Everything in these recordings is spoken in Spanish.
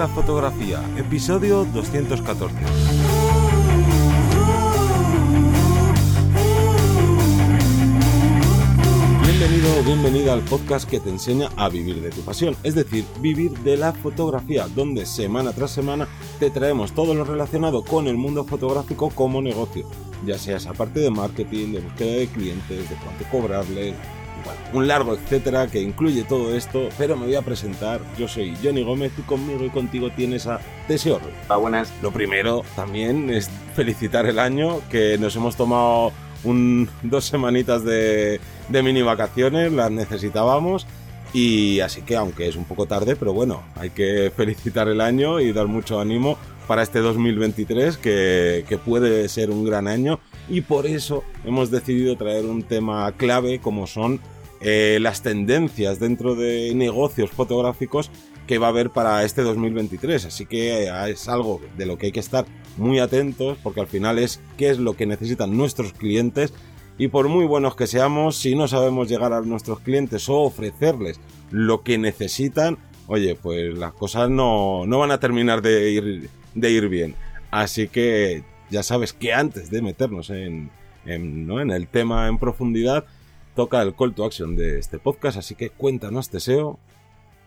la fotografía, episodio 214. Bienvenido o bienvenida al podcast que te enseña a vivir de tu pasión, es decir, vivir de la fotografía, donde semana tras semana te traemos todo lo relacionado con el mundo fotográfico como negocio, ya sea esa parte de marketing, de búsqueda de clientes, de cuánto cobrarles, un largo etcétera que incluye todo esto, pero me voy a presentar. Yo soy Johnny Gómez y conmigo y contigo tienes a Teseo Hola, buenas. Lo primero también es felicitar el año, que nos hemos tomado un, dos semanitas de, de mini vacaciones, las necesitábamos. Y así que, aunque es un poco tarde, pero bueno, hay que felicitar el año y dar mucho ánimo para este 2023, que, que puede ser un gran año y por eso hemos decidido traer un tema clave como son eh, las tendencias dentro de negocios fotográficos que va a haber para este 2023. Así que eh, es algo de lo que hay que estar muy atentos porque al final es qué es lo que necesitan nuestros clientes y por muy buenos que seamos, si no sabemos llegar a nuestros clientes o ofrecerles lo que necesitan, oye, pues las cosas no, no van a terminar de ir, de ir bien. Así que ya sabes que antes de meternos en, en, el tema en profundidad, toca el call to action de este podcast, así que cuéntanos, Teseo.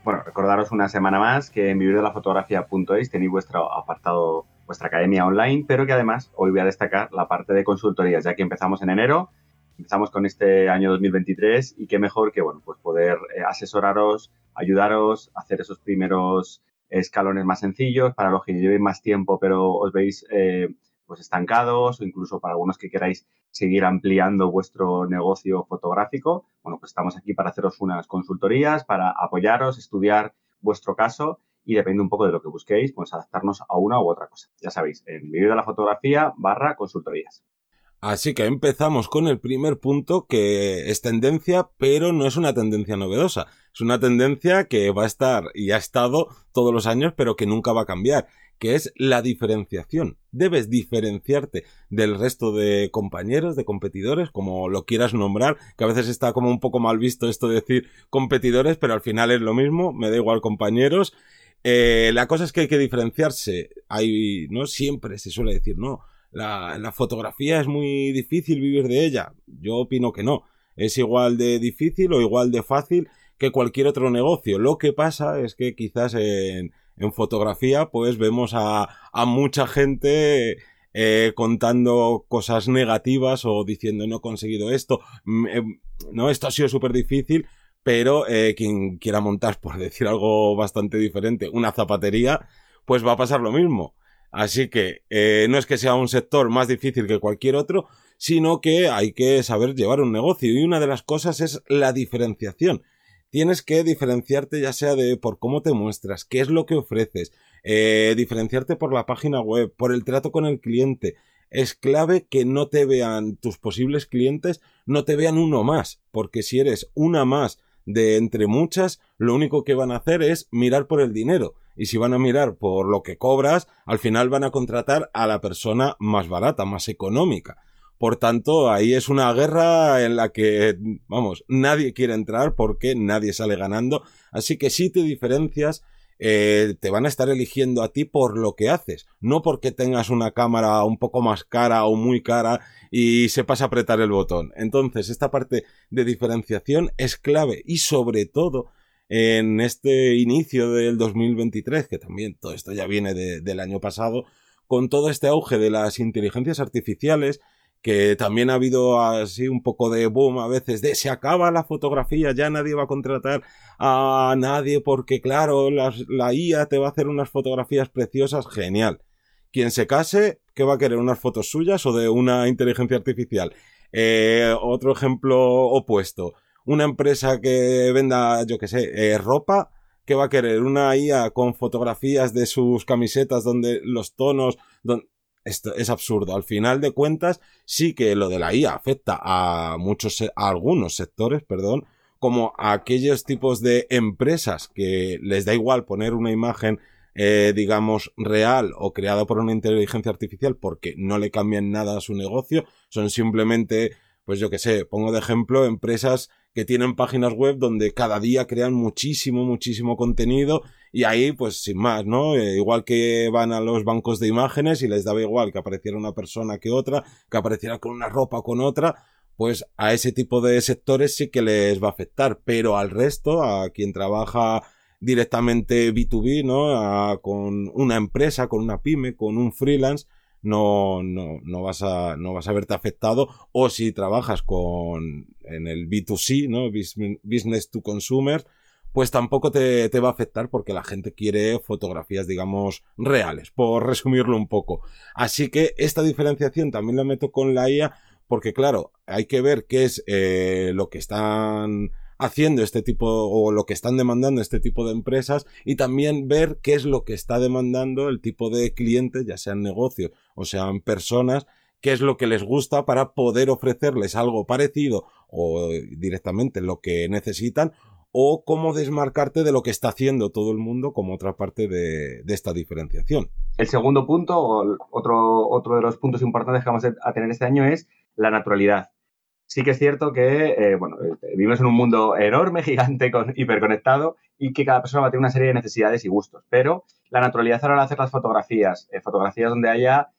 Bueno, recordaros una semana más que en vivirdelafotografía.es tenéis vuestro apartado, vuestra academia online, pero que además hoy voy a destacar la parte de consultorías, ya que empezamos en enero, empezamos con este año 2023 y qué mejor que, bueno, pues poder eh, asesoraros, ayudaros, hacer esos primeros escalones más sencillos para los que llevéis más tiempo, pero os veis... Eh, pues estancados o incluso para algunos que queráis seguir ampliando vuestro negocio fotográfico, bueno, pues estamos aquí para haceros unas consultorías, para apoyaros, estudiar vuestro caso y depende un poco de lo que busquéis, pues adaptarnos a una u otra cosa. Ya sabéis, en Vivir de la Fotografía barra consultorías. Así que empezamos con el primer punto que es tendencia, pero no es una tendencia novedosa. Es una tendencia que va a estar y ha estado todos los años, pero que nunca va a cambiar que es la diferenciación. Debes diferenciarte del resto de compañeros, de competidores, como lo quieras nombrar, que a veces está como un poco mal visto esto de decir competidores, pero al final es lo mismo, me da igual compañeros. Eh, la cosa es que hay que diferenciarse. Hay, ¿no? Siempre se suele decir, no, la, fotografía es muy difícil vivir de ella. Yo opino que no. Es igual de difícil o igual de fácil que cualquier otro negocio. Lo que pasa es que quizás en, en fotografía, pues vemos a, mucha gente eh, contando cosas negativas o diciendo no he conseguido esto, mm, eh, no, esto ha sido súper difícil, pero eh, quien quiera montar, por decir algo bastante diferente, una zapatería, pues va a pasar lo mismo. Así que no es que sea un sector más difícil que cualquier otro, sino que hay que saber llevar un negocio y una de las cosas es la diferenciación tienes que diferenciarte ya sea de por cómo te muestras, qué es lo que ofreces, eh, diferenciarte por la página web, por el trato con el cliente. Es clave que no te vean tus posibles clientes, no te vean uno más, porque si eres una más de entre muchas, lo único que van a hacer es mirar por el dinero. Y si van a mirar por lo que cobras, al final van a contratar a la persona más barata, más económica. Por tanto, ahí es una guerra en la que, vamos, nadie quiere entrar porque nadie sale ganando. Así que si te diferencias, eh, te van a estar eligiendo a ti por lo que haces, no porque tengas una cámara un poco más cara o muy cara y sepas apretar el botón. Entonces, esta parte de diferenciación es clave y sobre todo en este inicio del 2023, que también todo esto ya viene del año pasado, con todo este auge de las inteligencias artificiales, que también ha habido así un poco de boom a veces de se acaba la fotografía, ya nadie va a contratar a nadie porque claro, la IA te va a hacer unas fotografías preciosas, genial. Quien se case, ¿qué va a querer? ¿Unas fotos suyas o de una inteligencia artificial? Eh, otro ejemplo opuesto. Una empresa que venda, yo qué sé, eh, ropa, ¿qué va a querer? Una IA con fotografías de sus camisetas donde los tonos, esto es absurdo. Al final de cuentas, sí que lo de la IA afecta a muchos, a algunos sectores, perdón, como a aquellos tipos de empresas que les da igual poner una imagen, eh, digamos, real o creada por una inteligencia artificial porque no le cambian nada a su negocio, son simplemente, pues yo que sé, pongo de ejemplo empresas que tienen páginas web donde cada día crean muchísimo, muchísimo contenido y ahí, pues sin más, ¿no? Eh, igual que van a los bancos de imágenes y les daba igual que apareciera una persona que otra, que apareciera con una ropa o con otra, pues a ese tipo de sectores sí que les va a afectar, pero al resto, a quien trabaja directamente B2B, ¿no? con una empresa, con una pyme, con un freelance, no, no, no vas a, no vas a verte afectado. O si trabajas con, en el B2C, ¿no? Business to consumer, pues tampoco te, te, va a afectar porque la gente quiere fotografías, digamos, reales, por resumirlo un poco. Así que esta diferenciación también la meto con la IA porque, claro, hay que ver qué es eh, lo que están haciendo este tipo o lo que están demandando este tipo de empresas y también ver qué es lo que está demandando el tipo de clientes, ya sean negocios o sean personas, qué es lo que les gusta para poder ofrecerles algo parecido o directamente lo que necesitan o cómo desmarcarte de lo que está haciendo todo el mundo como otra parte de, esta diferenciación. El segundo punto, o otro, otro de los puntos importantes que vamos a tener este año es la naturalidad sí que es cierto que, eh, bueno, eh, vivimos en un mundo enorme, gigante, con, hiperconectado y que cada persona va a tener una serie de necesidades y gustos. Pero la naturalidad a la hora de hacer las fotografías, eh, fotografías donde haya,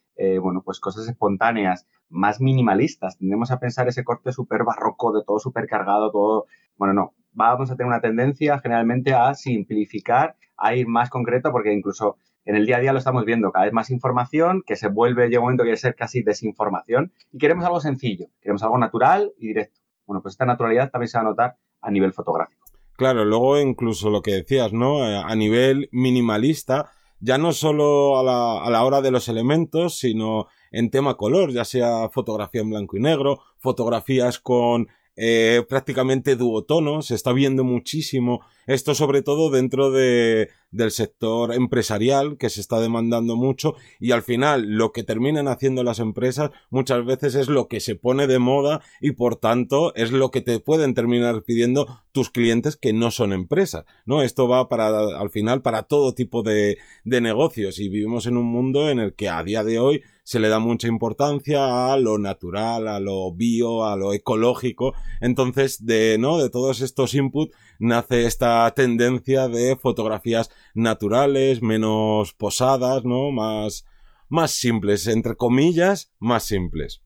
bueno, pues cosas espontáneas, más minimalistas. Tendemos a pensar ese corte súper barroco, de todo súper cargado, todo... Bueno, no. Vamos a tener una tendencia generalmente a simplificar, a ir más concreto, porque incluso en el día a día lo estamos viendo, cada vez más información que se vuelve, llega un momento que quiere ser casi desinformación y queremos algo sencillo, queremos algo natural y directo. Bueno, pues esta naturalidad también se va a notar a nivel fotográfico. Claro, luego incluso lo que decías, ¿no? Eh, a nivel minimalista, ya no solo a la, hora de los elementos, sino en tema color, ya sea fotografía en blanco y negro, fotografías con eh, prácticamente duotono, se está viendo muchísimo esto sobre todo dentro de, del sector empresarial que se está demandando mucho y al final lo que terminan haciendo las empresas muchas veces es lo que se pone de moda y por tanto es lo que te pueden terminar pidiendo tus clientes que no son empresas, ¿no? Esto va para, al final, para todo tipo de, de negocios y vivimos en un mundo en el que a día de hoy se le da mucha importancia a lo natural, a lo bio, a lo ecológico. Entonces, de, ¿no? De todos estos inputs nace esta tendencia de fotografías naturales, menos posadas, ¿no? Más, más simples, entre comillas, más simples.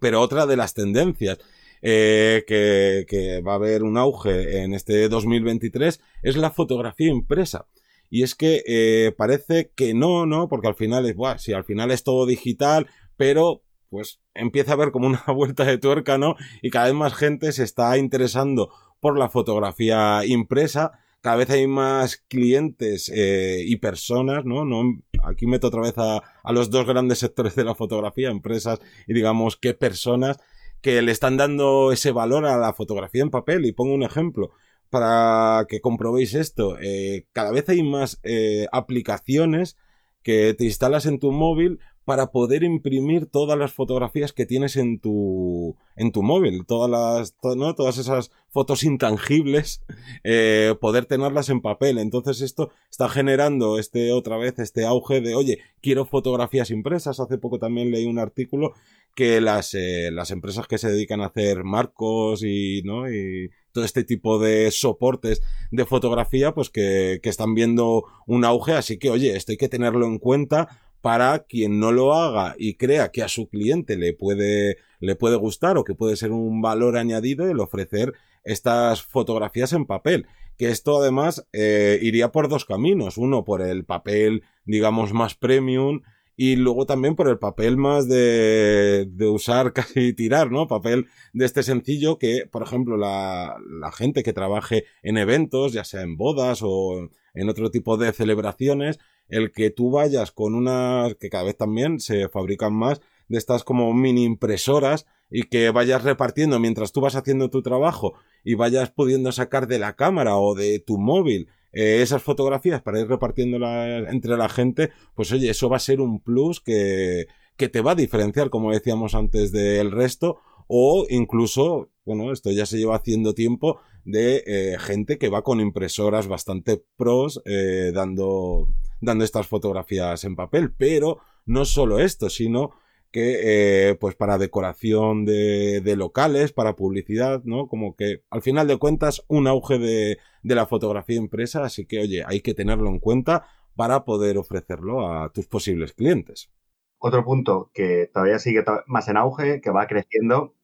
Pero otra de las tendencias eh, que, que, va a haber un auge en este 2023 es la fotografía impresa. Y es que eh, parece que no, ¿no? Porque al final es, si al final es todo digital, pero pues empieza a haber como una vuelta de tuerca, ¿no? Y cada vez más gente se está interesando por la fotografía impresa. Cada vez hay más clientes eh, y personas, ¿no? ¿no? Aquí meto otra vez a, los dos grandes sectores de la fotografía, empresas y digamos qué personas que le están dando ese valor a la fotografía en papel. Y pongo un ejemplo para que comprobéis esto. Eh, cada vez hay más eh, aplicaciones que te instalas en tu móvil para poder imprimir todas las fotografías que tienes en tu en tu móvil, todas las ¿no? todas esas fotos intangibles, eh, poder tenerlas en papel. Entonces esto está generando este otra vez este auge de oye quiero fotografías impresas. Hace poco también leí un artículo que las eh, las empresas que se dedican a hacer marcos y no y todo este tipo de soportes de fotografía, pues que, que están viendo un auge, así que oye, esto hay que tenerlo en cuenta para quien no lo haga y crea que a su cliente le puede, le puede gustar o que puede ser un valor añadido el ofrecer estas fotografías en papel. Que esto además eh, iría por dos caminos. Uno por el papel, digamos, más premium y luego también por el papel más de, de usar casi tirar, ¿no? Papel de este sencillo que, por ejemplo, la, la gente que trabaje en eventos, ya sea en bodas o en otro tipo de celebraciones, el que tú vayas con unas que cada vez también se fabrican más de estas como mini impresoras y que vayas repartiendo mientras tú vas haciendo tu trabajo y vayas pudiendo sacar de la cámara o de tu móvil eh, esas fotografías para ir repartiéndolas entre la gente, pues oye, eso va a ser un plus que, que te va a diferenciar, como decíamos antes, del resto, o incluso, bueno, esto ya se lleva haciendo tiempo, de eh, gente que va con impresoras bastante pros eh, dando, dando estas fotografías en papel. Pero no solo esto, sino que eh, pues para decoración de, de, locales, para publicidad, ¿no? Como que al final de cuentas un auge de, de la fotografía impresa, así que oye, hay que tenerlo en cuenta para poder ofrecerlo a tus posibles clientes. Otro punto que todavía sigue más en auge, que va creciendo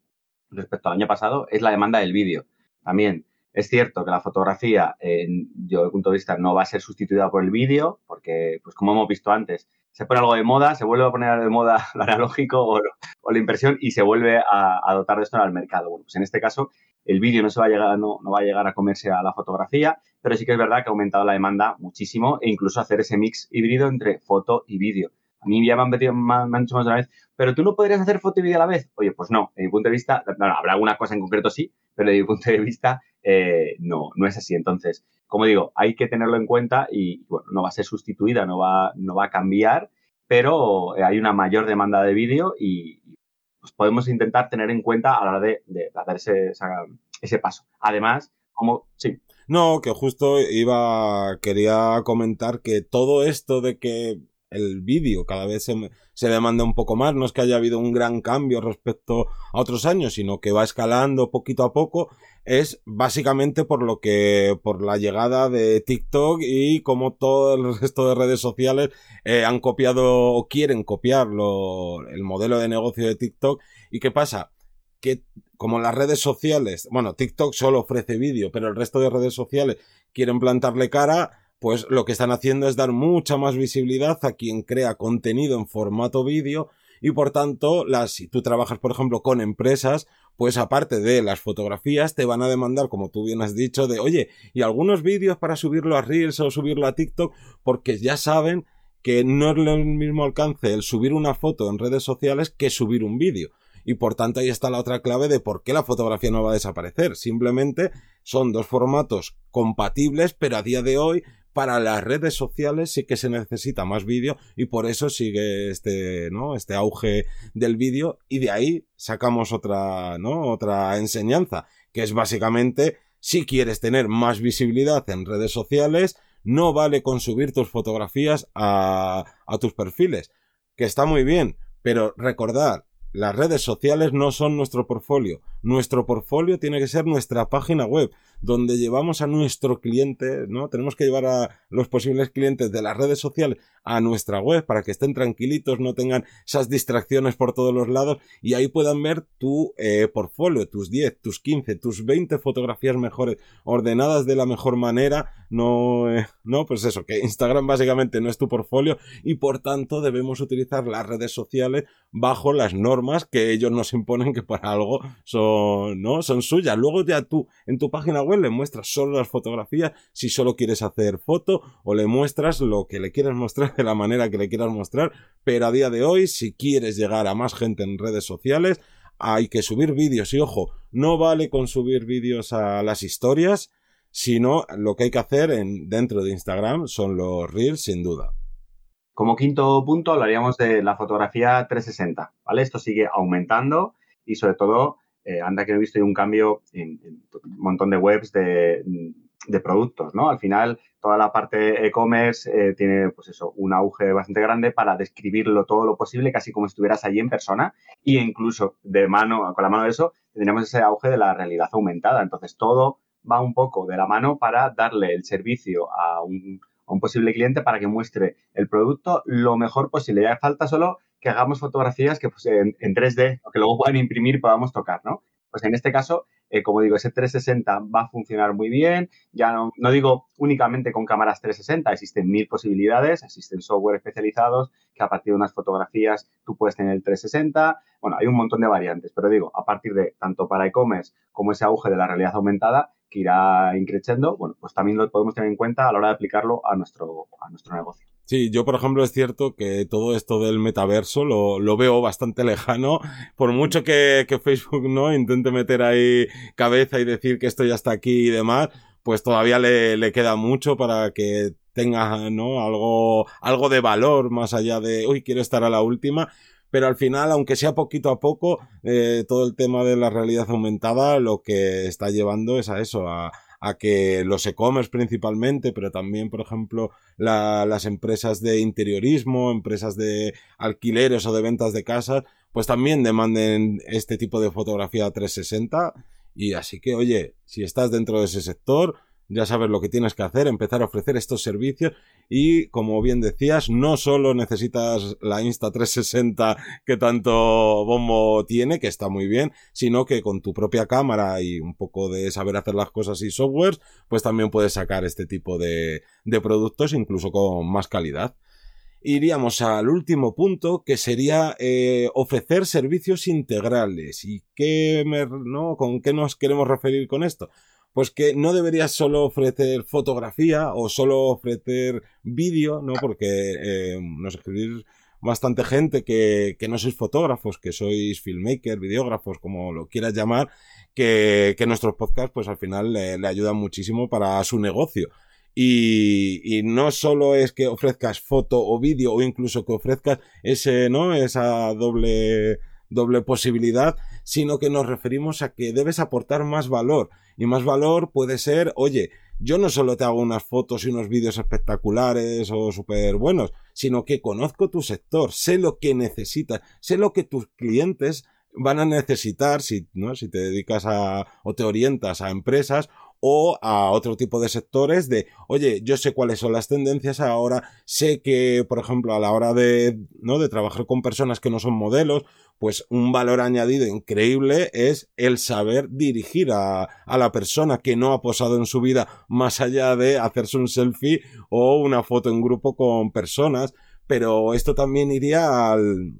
respecto al año pasado, es la demanda del vídeo. También es cierto que la fotografía, en, yo, desde punto de vista, no va a ser sustituida por el vídeo, porque, pues como hemos visto antes, se pone algo de moda, se vuelve a poner de moda lo analógico o, la impresión y se vuelve a, dotar de esto al mercado. Bueno, pues en este caso, el vídeo no, se va a llegar, no, va a llegar a comerse a la fotografía, pero sí que es verdad que ha aumentado la demanda muchísimo e incluso hacer ese mix híbrido entre foto y vídeo. A mí ya me han, metido, me dicho más de una vez, pero tú no podrías hacer foto y vídeo a la vez. Oye, pues no, desde mi punto de vista, no, habrá alguna cosa en concreto sí, pero desde mi punto de vista eh, no, no es así. Entonces, como digo, hay que tenerlo en cuenta y, bueno, no va a ser sustituida, no va, no va a cambiar, pero hay una mayor demanda de vídeo y pues podemos intentar tener en cuenta a la hora de, de hacer ese, ese paso. Además, como, sí. No, que justo iba, quería comentar que todo esto de que el vídeo cada vez se, se, demanda un poco más, no es que haya habido un gran cambio respecto a otros años, sino que va escalando poquito a poco, es básicamente por lo que, por la llegada de TikTok y como todo el resto de redes sociales eh, han copiado o quieren copiar el modelo de negocio de TikTok. ¿Y qué pasa? Que como las redes sociales, bueno, TikTok solo ofrece vídeo, pero el resto de redes sociales quieren plantarle cara, pues lo que están haciendo es dar mucha más visibilidad a quien crea contenido en formato vídeo y por tanto, las, si tú trabajas, por ejemplo, con empresas, pues aparte de las fotografías, te van a demandar, como tú bien has dicho, de, oye, y algunos vídeos para subirlo a Reels o subirlo a TikTok, porque ya saben que no es el mismo alcance el subir una foto en redes sociales que subir un vídeo. Y por tanto ahí está la otra clave de por qué la fotografía no va a desaparecer. Simplemente son dos formatos compatibles, pero a día de hoy para las redes sociales sí que se necesita más vídeo y por eso sigue este, ¿no? Este auge del vídeo y de ahí sacamos otra, ¿no? Otra enseñanza, que es básicamente si quieres tener más visibilidad en redes sociales, no vale con subir tus fotografías a, a tus perfiles, que está muy bien, pero recordar, las redes sociales no son nuestro portfolio. Nuestro portfolio tiene que ser nuestra página web donde llevamos a nuestro cliente, ¿no? Tenemos que llevar a los posibles clientes de las redes sociales a nuestra web para que estén tranquilitos, no tengan esas distracciones por todos los lados y ahí puedan ver tu eh, portfolio, tus 10, tus 15, tus 20 fotografías mejores, ordenadas de la mejor manera, no, eh, no, pues eso, que Instagram básicamente no es tu portfolio y por tanto debemos utilizar las redes sociales bajo las normas que ellos nos imponen que para algo son, ¿no? Son suyas. Luego ya tú en tu página web le muestras solo las fotografías si solo quieres hacer foto o le muestras lo que le quieras mostrar de la manera que le quieras mostrar, pero a día de hoy si quieres llegar a más gente en redes sociales hay que subir vídeos y ojo, no vale con subir vídeos a las historias, sino lo que hay que hacer en, dentro de Instagram son los reels sin duda. Como quinto punto hablaríamos de la fotografía 360, ¿vale? Esto sigue aumentando y sobre todo eh, anda que he visto un cambio en, un montón de webs de, productos, ¿no? Al final, toda la parte e-commerce eh, tiene, pues eso, un auge bastante grande para describirlo todo lo posible, casi como estuvieras allí en persona, e incluso de mano, con la mano de eso, tendríamos ese auge de la realidad aumentada. Entonces, todo va un poco de la mano para darle el servicio a un, a un posible cliente para que muestre el producto lo mejor posible. Ya falta solo que hagamos fotografías que pues, en, 3D o que luego puedan imprimir y podamos tocar, ¿no? Pues en este caso, eh, como digo, ese 360 va a funcionar muy bien. Ya no, digo únicamente con cámaras 360, existen mil posibilidades, existen software especializados que a partir de unas fotografías tú puedes tener el 360. Bueno, hay un montón de variantes, pero digo, a partir de tanto para e-commerce como ese auge de la realidad aumentada que irá increciendo, bueno, pues también lo podemos tener en cuenta a la hora de aplicarlo a nuestro, a nuestro negocio. Sí, yo por ejemplo es cierto que todo esto del metaverso lo, lo veo bastante lejano, por mucho que, que, Facebook no intente meter ahí cabeza y decir que esto ya está aquí y demás, pues todavía le, le queda mucho para que tenga no algo algo de valor más allá de uy quiero estar a la última pero al final, aunque sea poquito a poco, eh, todo el tema de la realidad aumentada lo que está llevando es a eso, a, a que los e-commerce principalmente, pero también, por ejemplo, las empresas de interiorismo, empresas de alquileres o de ventas de casas, pues también demanden este tipo de fotografía 360. Y así que, oye, si estás dentro de ese sector, ya sabes lo que tienes que hacer, empezar a ofrecer estos servicios y como bien decías, no solo necesitas la Insta360 que tanto bombo tiene, que está muy bien, sino que con tu propia cámara y un poco de saber hacer las cosas y software, pues también puedes sacar este tipo de, productos incluso con más calidad iríamos al último punto que sería eh, ofrecer servicios integrales. ¿Y qué no, con qué nos queremos referir con esto? Pues que no deberías solo ofrecer fotografía o solo ofrecer vídeo, ¿no? Porque eh, nos escribís bastante gente que, que, no sois fotógrafos, que sois filmmakers, videógrafos, como lo quieras llamar, que, que nuestros podcasts, pues al final le, le ayudan muchísimo para su negocio. Y, y, no solo es que ofrezcas foto o vídeo o incluso que ofrezcas ese, ¿no? Esa doble, doble posibilidad, sino que nos referimos a que debes aportar más valor. Y más valor puede ser, oye, yo no solo te hago unas fotos y unos vídeos espectaculares o súper buenos, sino que conozco tu sector, sé lo que necesitas, sé lo que tus clientes van a necesitar si, ¿no? si te dedicas a o te orientas a empresas o a otro tipo de sectores de, oye, yo sé cuáles son las tendencias ahora, sé que, por ejemplo, a la hora de, ¿no? de trabajar con personas que no son modelos, pues un valor añadido increíble es el saber dirigir a, a la persona que no ha posado en su vida más allá de hacerse un selfie o una foto en grupo con personas, pero esto también iría al,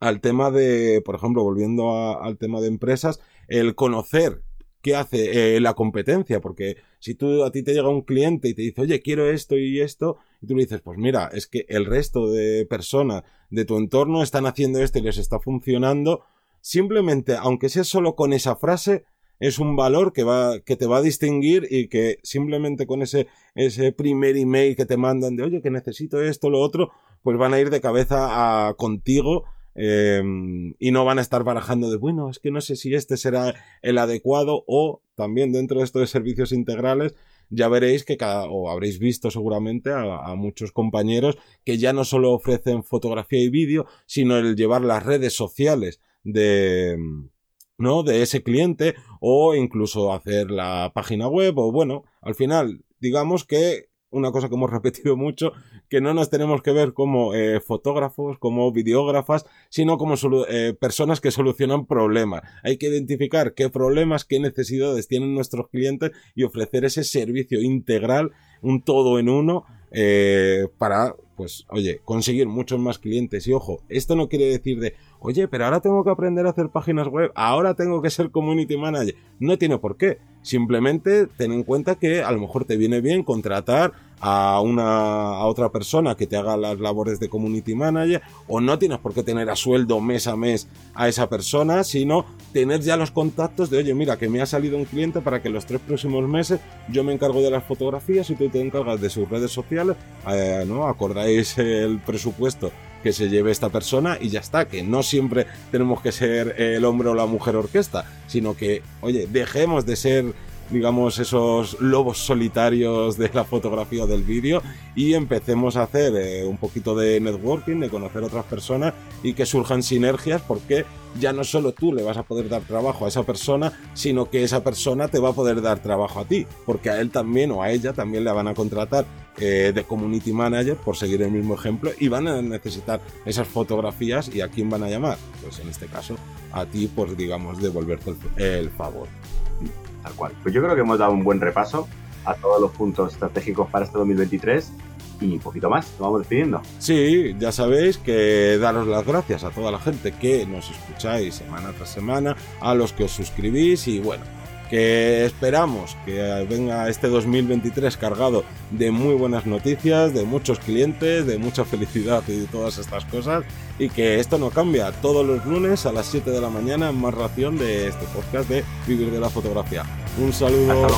al tema de, por ejemplo, volviendo al tema de empresas, el conocer qué hace eh, la competencia, porque si tú a ti te llega un cliente y te dice, oye, quiero esto y esto, y tú le dices, pues mira, es que el resto de personas de tu entorno están haciendo esto y les está funcionando, simplemente, aunque sea solo con esa frase, es un valor que va, que te va a distinguir y que simplemente con ese, ese primer email que te mandan de, oye, que necesito esto, lo otro, pues van a ir de cabeza a, contigo Em, y no van a estar barajando de, bueno, es que no sé si este será el adecuado o también dentro de esto de servicios integrales ya veréis que cada, o habréis visto seguramente a, muchos compañeros que ya no solo ofrecen fotografía y vídeo, sino el llevar las redes sociales de, ¿no? de ese cliente o incluso hacer la página web o bueno, al final digamos que una cosa que hemos repetido mucho, que no nos tenemos que ver como eh, fotógrafos, como videógrafas, sino como eh, personas que solucionan problemas. Hay que identificar qué problemas, qué necesidades tienen nuestros clientes y ofrecer ese servicio integral, un todo en uno, eh, para, pues, oye, conseguir muchos más clientes. Y ojo, esto no quiere decir de, oye, pero ahora tengo que aprender a hacer páginas web, ahora tengo que ser community manager. No tiene por qué. Simplemente ten en cuenta que a lo mejor te viene bien contratar a una a otra persona que te haga las labores de community manager o no tienes por qué tener a sueldo mes a mes a esa persona, sino tener ya los contactos de, oye, mira, que me ha salido un cliente para que los tres próximos meses yo me encargo de las fotografías y tú te encargas de sus redes sociales, eh, ¿no? Acordáis el presupuesto que se lleve esta persona y ya está, que no siempre tenemos que ser el hombre o la mujer orquesta, sino que, oye, dejemos de ser digamos, esos lobos solitarios de la fotografía del vídeo y empecemos a hacer eh, un poquito de networking, de conocer otras personas y que surjan sinergias porque ya no solo tú le vas a poder dar trabajo a esa persona, sino que esa persona te va a poder dar trabajo a ti, porque a él también o a ella también le van a contratar eh, de community manager, por seguir el mismo ejemplo, y van a necesitar esas fotografías y a quién van a llamar. Pues en este caso, a ti, pues digamos, devolverte el favor Pues yo creo que hemos dado un buen repaso a todos los puntos estratégicos para este 2023 y poquito más. Nos vamos despidiendo. Sí, ya sabéis que daros las gracias a toda la gente que nos escucháis semana tras semana, a los que os suscribís y bueno, que esperamos que venga este 2023 cargado de muy buenas noticias, de muchos clientes, de mucha felicidad y de todas estas cosas y que esto no cambia todos los lunes a las 7 de la mañana más ración de este podcast de Vivir de la Fotografía. Un saludo.